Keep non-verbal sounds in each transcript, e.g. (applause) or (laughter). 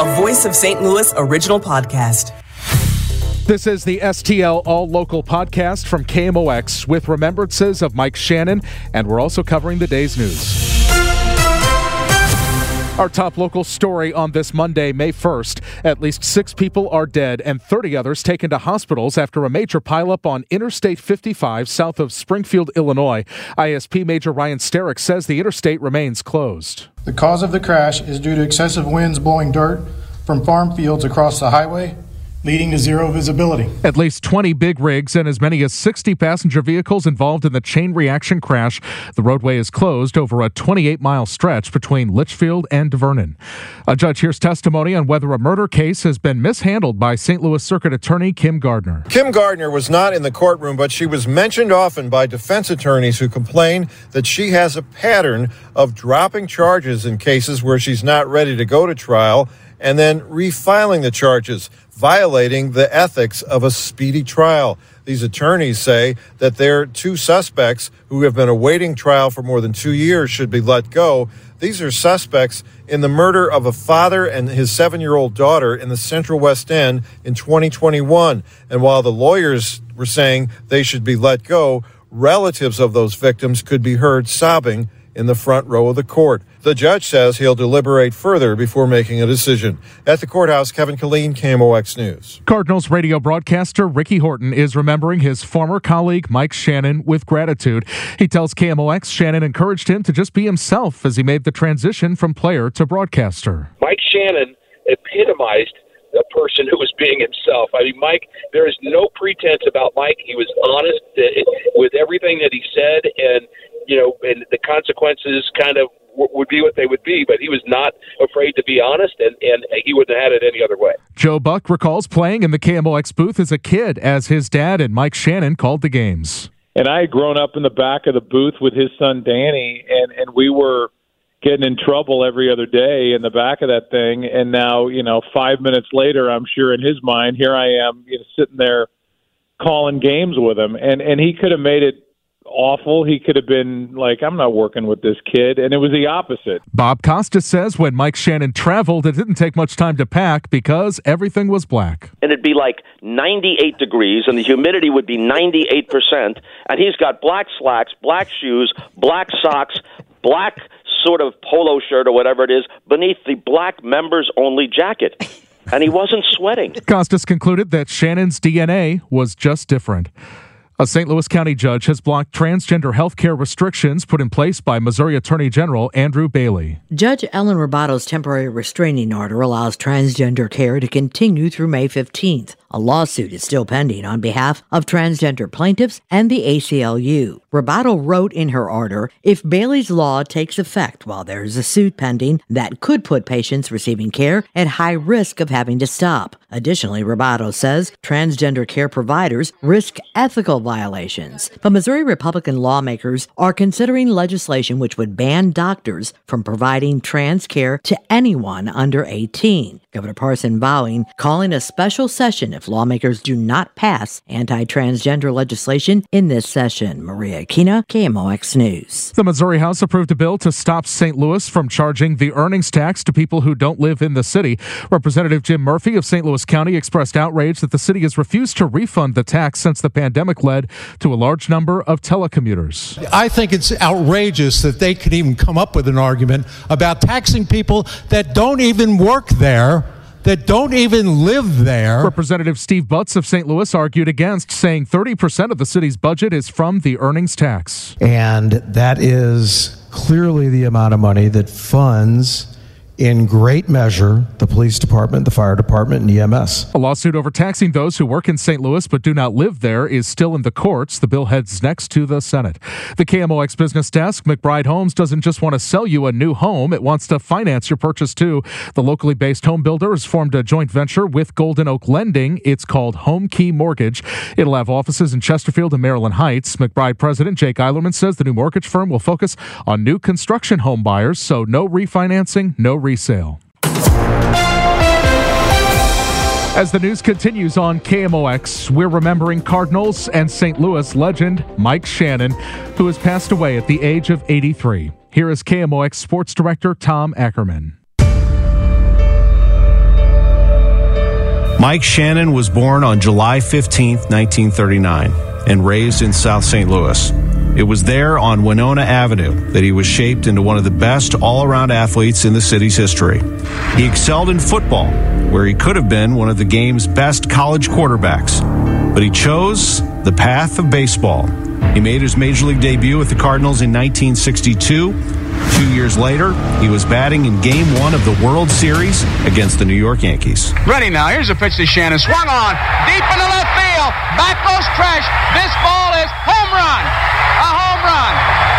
a Voice of St. Louis original podcast. This is the STL All Local podcast from KMOX with remembrances of Mike Shannon, and we're also covering the day's news. Our top local story on this Monday, May 1st. At least six people are dead and 30 others taken to hospitals after a major pileup on Interstate 55 south of Springfield, Illinois. ISP Major Ryan Sterick says the interstate remains closed. The cause of the crash is due to excessive winds blowing dirt from farm fields across the highway leading to zero visibility. At least 20 big rigs and as many as 60 passenger vehicles involved in the chain reaction crash. The roadway is closed over a 28 mile stretch between Litchfield and Vernon. A judge hears testimony on whether a murder case has been mishandled by St. Louis Circuit Attorney Kim Gardner. Kim Gardner was not in the courtroom, but she was mentioned often by defense attorneys who complain that she has a pattern of dropping charges in cases where she's not ready to go to trial and then refiling the charges, violating the ethics of a speedy trial. These attorneys say that their two suspects who have been awaiting trial for more than two years should be let go. These are suspects in the murder of a father and his seven year old daughter in the Central West End in 2021. And while the lawyers were saying they should be let go, relatives of those victims could be heard sobbing in the front row of the court. The judge says he'll deliberate further before making a decision. At the courthouse, Kevin Killeen, KMOX News. Cardinals radio broadcaster Ricky Horton is remembering his former colleague Mike Shannon with gratitude. He tells KMOX Shannon encouraged him to just be himself as he made the transition from player to broadcaster. Mike Shannon epitomized a person who was being himself. I mean, Mike, there is no pretense about Mike. He was honest with everything that he said, and you know, and the consequences kind of would be what they would be, but he was not afraid to be honest, and, and he wouldn't have had it any other way. Joe Buck recalls playing in the KMOX booth as a kid as his dad and Mike Shannon called the games. And I had grown up in the back of the booth with his son Danny, and, and we were getting in trouble every other day in the back of that thing. And now, you know, five minutes later, I'm sure in his mind, here I am you know, sitting there calling games with him. And, and he could have made it awful. He could have been like, I'm not working with this kid. And it was the opposite. Bob Costas says when Mike Shannon traveled, it didn't take much time to pack because everything was black. And it'd be like 98 degrees, and the humidity would be 98%. And he's got black slacks, black shoes, black socks, black sort of polo shirt or whatever it is beneath the black members only jacket. And he wasn't sweating. Costas concluded that Shannon's DNA was just different. A St. Louis County judge has blocked transgender health care restrictions put in place by Missouri Attorney General Andrew Bailey. Judge Ellen Ribaudo's temporary restraining order allows transgender care to continue through May 15th. A lawsuit is still pending on behalf of transgender plaintiffs and the ACLU. Ribaudo wrote in her order if Bailey's law takes effect while there is a suit pending, that could put patients receiving care at high risk of having to stop. Additionally, Ribaudo says transgender care providers risk ethical violations. But Missouri Republican lawmakers are considering legislation which would ban doctors from providing trans care to anyone under 18. Governor Parson vowing calling a special session if lawmakers do not pass anti transgender legislation in this session. Maria Kina, KMOX News. The Missouri House approved a bill to stop St. Louis from charging the earnings tax to people who don't live in the city. Representative Jim Murphy of St. Louis County expressed outrage that the city has refused to refund the tax since the pandemic led to a large number of telecommuters. I think it's outrageous that they could even come up with an argument about taxing people that don't even work there that don't even live there. Representative Steve Butz of St. Louis argued against, saying 30% of the city's budget is from the earnings tax. And that is clearly the amount of money that funds in great measure the police department, the fire department, and EMS. A lawsuit over taxing those who work in St. Louis but do not live there is still in the courts. The bill heads next to the Senate. The KMOX business desk, McBride Homes, doesn't just want to sell you a new home, it wants to finance your purchase too. The locally based home builder has formed a joint venture with Golden Oak Lending. It's called Home Key Mortgage. It'll have offices in Chesterfield and Maryland Heights. McBride president Jake Eilerman says the new mortgage firm will focus on new construction home buyers, so no refinancing, no re- resale. As the news continues on KMOX, we're remembering Cardinals and St. Louis legend Mike Shannon, who has passed away at the age of 83. Here is KMOX sports director Tom Ackerman. Mike Shannon was born on July 15, 1939, and raised in South St. Louis. It was there on Winona Avenue that he was shaped into one of the best all around athletes in the city's history. He excelled in football, where he could have been one of the game's best college quarterbacks, but he chose the path of baseball. He made his major league debut with the Cardinals in 1962. Two years later, he was batting in game one of the World Series against the New York Yankees. Ready now. Here's a pitch to Shannon. Swung on. Deep into left field. Back goes Tresh. This ball is home run. Home run.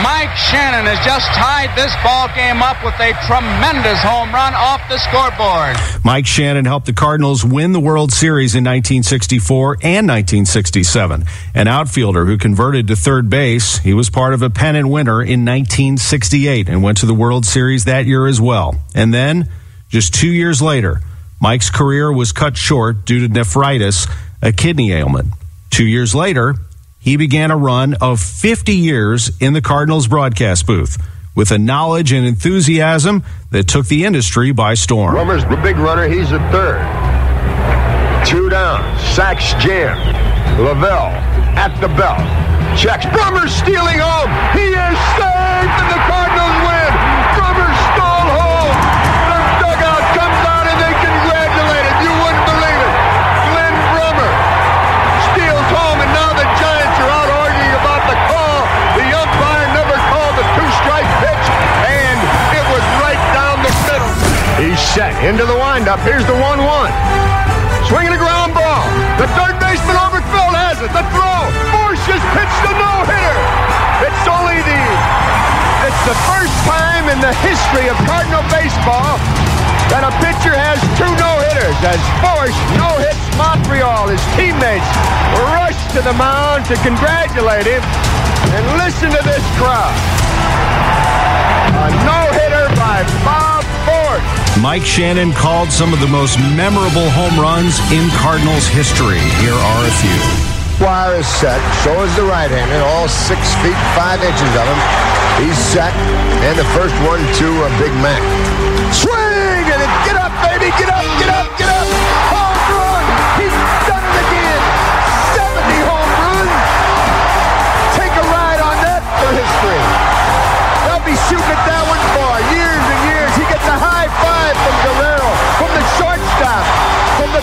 Mike Shannon has just tied this ball game up with a tremendous home run off the scoreboard. Mike Shannon helped the Cardinals win the World Series in 1964 and 1967. An outfielder who converted to third base, he was part of a pennant winner in 1968 and went to the World Series that year as well. And then, just two years later, Mike's career was cut short due to nephritis, a kidney ailment. Two years later, he began a run of 50 years in the Cardinals broadcast booth with a knowledge and enthusiasm that took the industry by storm. Brummer's the big runner. He's a third. Two down. Sacks jam. Lavelle at the belt. Checks. Brummer stealing home. He is saved into the windup. Here's the 1-1. Swinging a ground ball. The third baseman Oberkfell has it. The throw. Forsch just pitched a no-hitter. It's only the it's the first time in the history of Cardinal baseball that a pitcher has two no-hitters. As Forsch no-hits Montreal, his teammates rush to the mound to congratulate him. And listen to this crowd. A no-hitter by Ford. Mike Shannon called some of the most memorable home runs in Cardinals history. Here are a few. Wire is set. So is the right-hander. All six feet five inches of him. He's set. And the first one to a Big Mac. Swing and it, get up, baby, get up, get up, get up. Home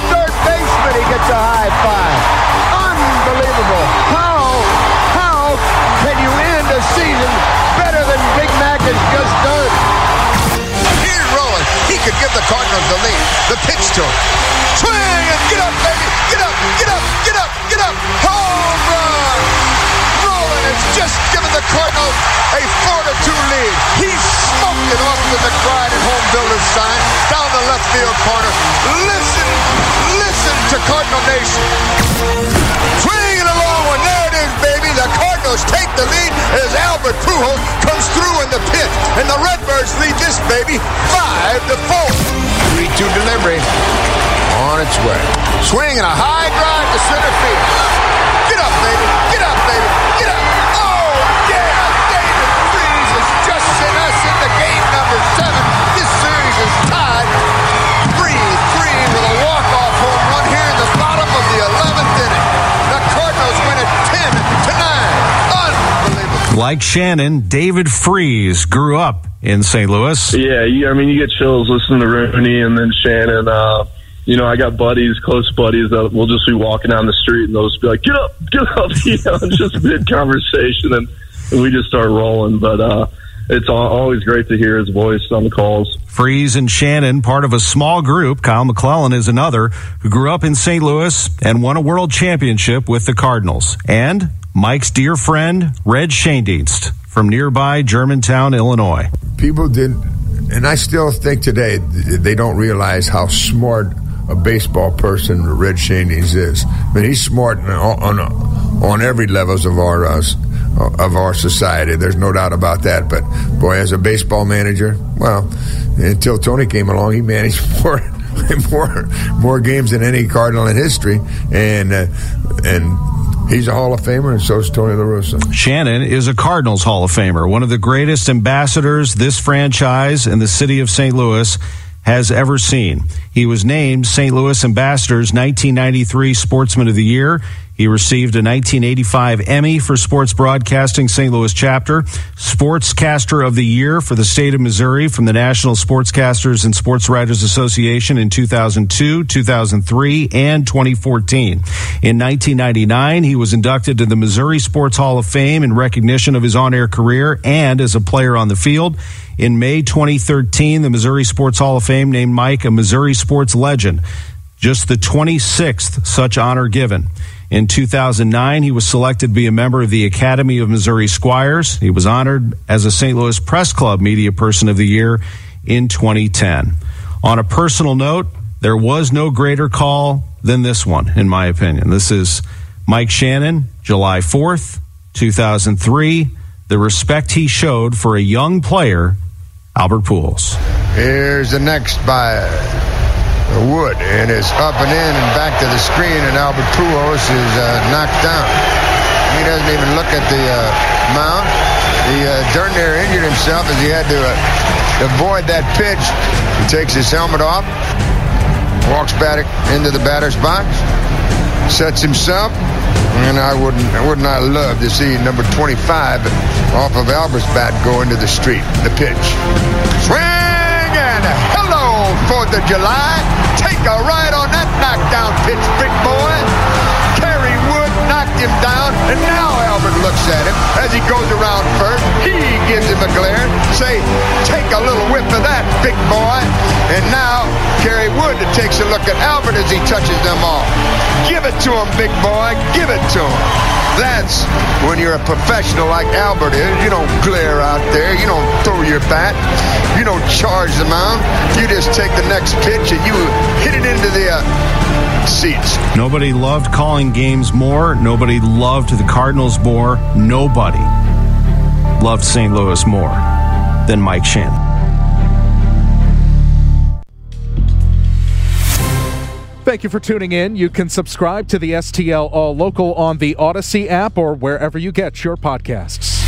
third baseman. He gets a high five. Unbelievable. How, how can you end a season better than Big Mac has just done? Here's Rolen. He could give the Cardinals the lead. The pitch to him. Swing and get up, baby. Get up, get up, get up, get up. Home run. Rolen has just given the Cardinals a 4 to 2 lead. He smoked it off the McBride and Home Builders sign down the left field corner. Listen to Cardinal Nation. Swing it along one. There it is, baby. The Cardinals take the lead as Albert Pujols comes through in the pit. And the Redbirds lead this baby 5 to 4. 3-2 delivery on its way. Swing and a high drive to Like Shannon, David Freese grew up in St. Louis. Yeah, you, I mean, you get chills listening to Rooney and then Shannon. Uh, you know, I got buddies, close buddies that will just be walking down the street and they'll just be like, "Get up, get up!" (laughs) You know, just mid conversation, and, and we just start rolling. But uh, it's always great to hear his voice on the calls. Freeze and Shannon, part of a small group. Kyle McClellan is another who grew up in St. Louis and won a world championship with the Cardinals. And Mike's dear friend, Red Schoendienst from nearby Germantown, Illinois. People did, and I still think today they don't realize how smart a baseball person Red Schoendienst is. I mean, he's smart on on, on every levels of our uh, of our society. There's no doubt about that. But boy, as a baseball manager, well, until Tony came along, he managed (laughs) more more more games than any Cardinal in history, and uh, and. He's a Hall of Famer, and so is Tony La Russa. Shannon is a Cardinals Hall of Famer, one of the greatest ambassadors this franchise and the city of St. Louis has ever seen. He was named St. Louis Ambassador's 1993 Sportsman of the Year. He received a 1985 Emmy for Sports Broadcasting St. Louis chapter, Sportscaster of the Year for the state of Missouri from the National Sportscasters and Sports Writers Association in 2002, 2003, and 2014. In 1999, he was inducted to the Missouri Sports Hall of Fame in recognition of his on-air career and as a player on the field. In May 2013, the Missouri Sports Hall of Fame named Mike a Missouri sports legend, just the 26th such honor given. In 2009, he was selected to be a member of the Academy of Missouri Squires. He was honored as a St. Louis Press Club Media Person of the Year in 2010. On a personal note, there was no greater call than this one, in my opinion. This is Mike Shannon, July 4th, 2003. The respect he showed for a young player, Albert Pujols. Here's the next by Wood, and it's up and in and back to the screen, and Albert Pujols is uh, knocked down. He doesn't even look at the uh, mound. He uh, darn near injured himself as he had to uh, avoid that pitch. He takes his helmet off, walks back into the batter's box, sets himself, and I wouldn't, I would not I love to see number 25 off of Albert's bat go into the street. The pitch. Swing 4th of July. Take a ride on that knockdown pitch, big boy. Kerry Wood knocked him down, and now Albert looks at him as he goes around first. He gives him a glare. Say, take a little whiff of that, big boy. And now Kerry Wood takes a look at Albert as he touches them all. Give it to him, big boy. Give it to him. That's when you're a professional like Albert is. You don't glare out there. You don't throw your bat. You don't charge the mound. You just take the next pitch and you hit it into the uh, seats. Nobody loved calling games more. Nobody loved the Cardinals more. Nobody loved St. Louis more than Mike Shannon. Thank you for tuning in. You can subscribe to the STL All Local on the Odyssey app or wherever you get your podcasts.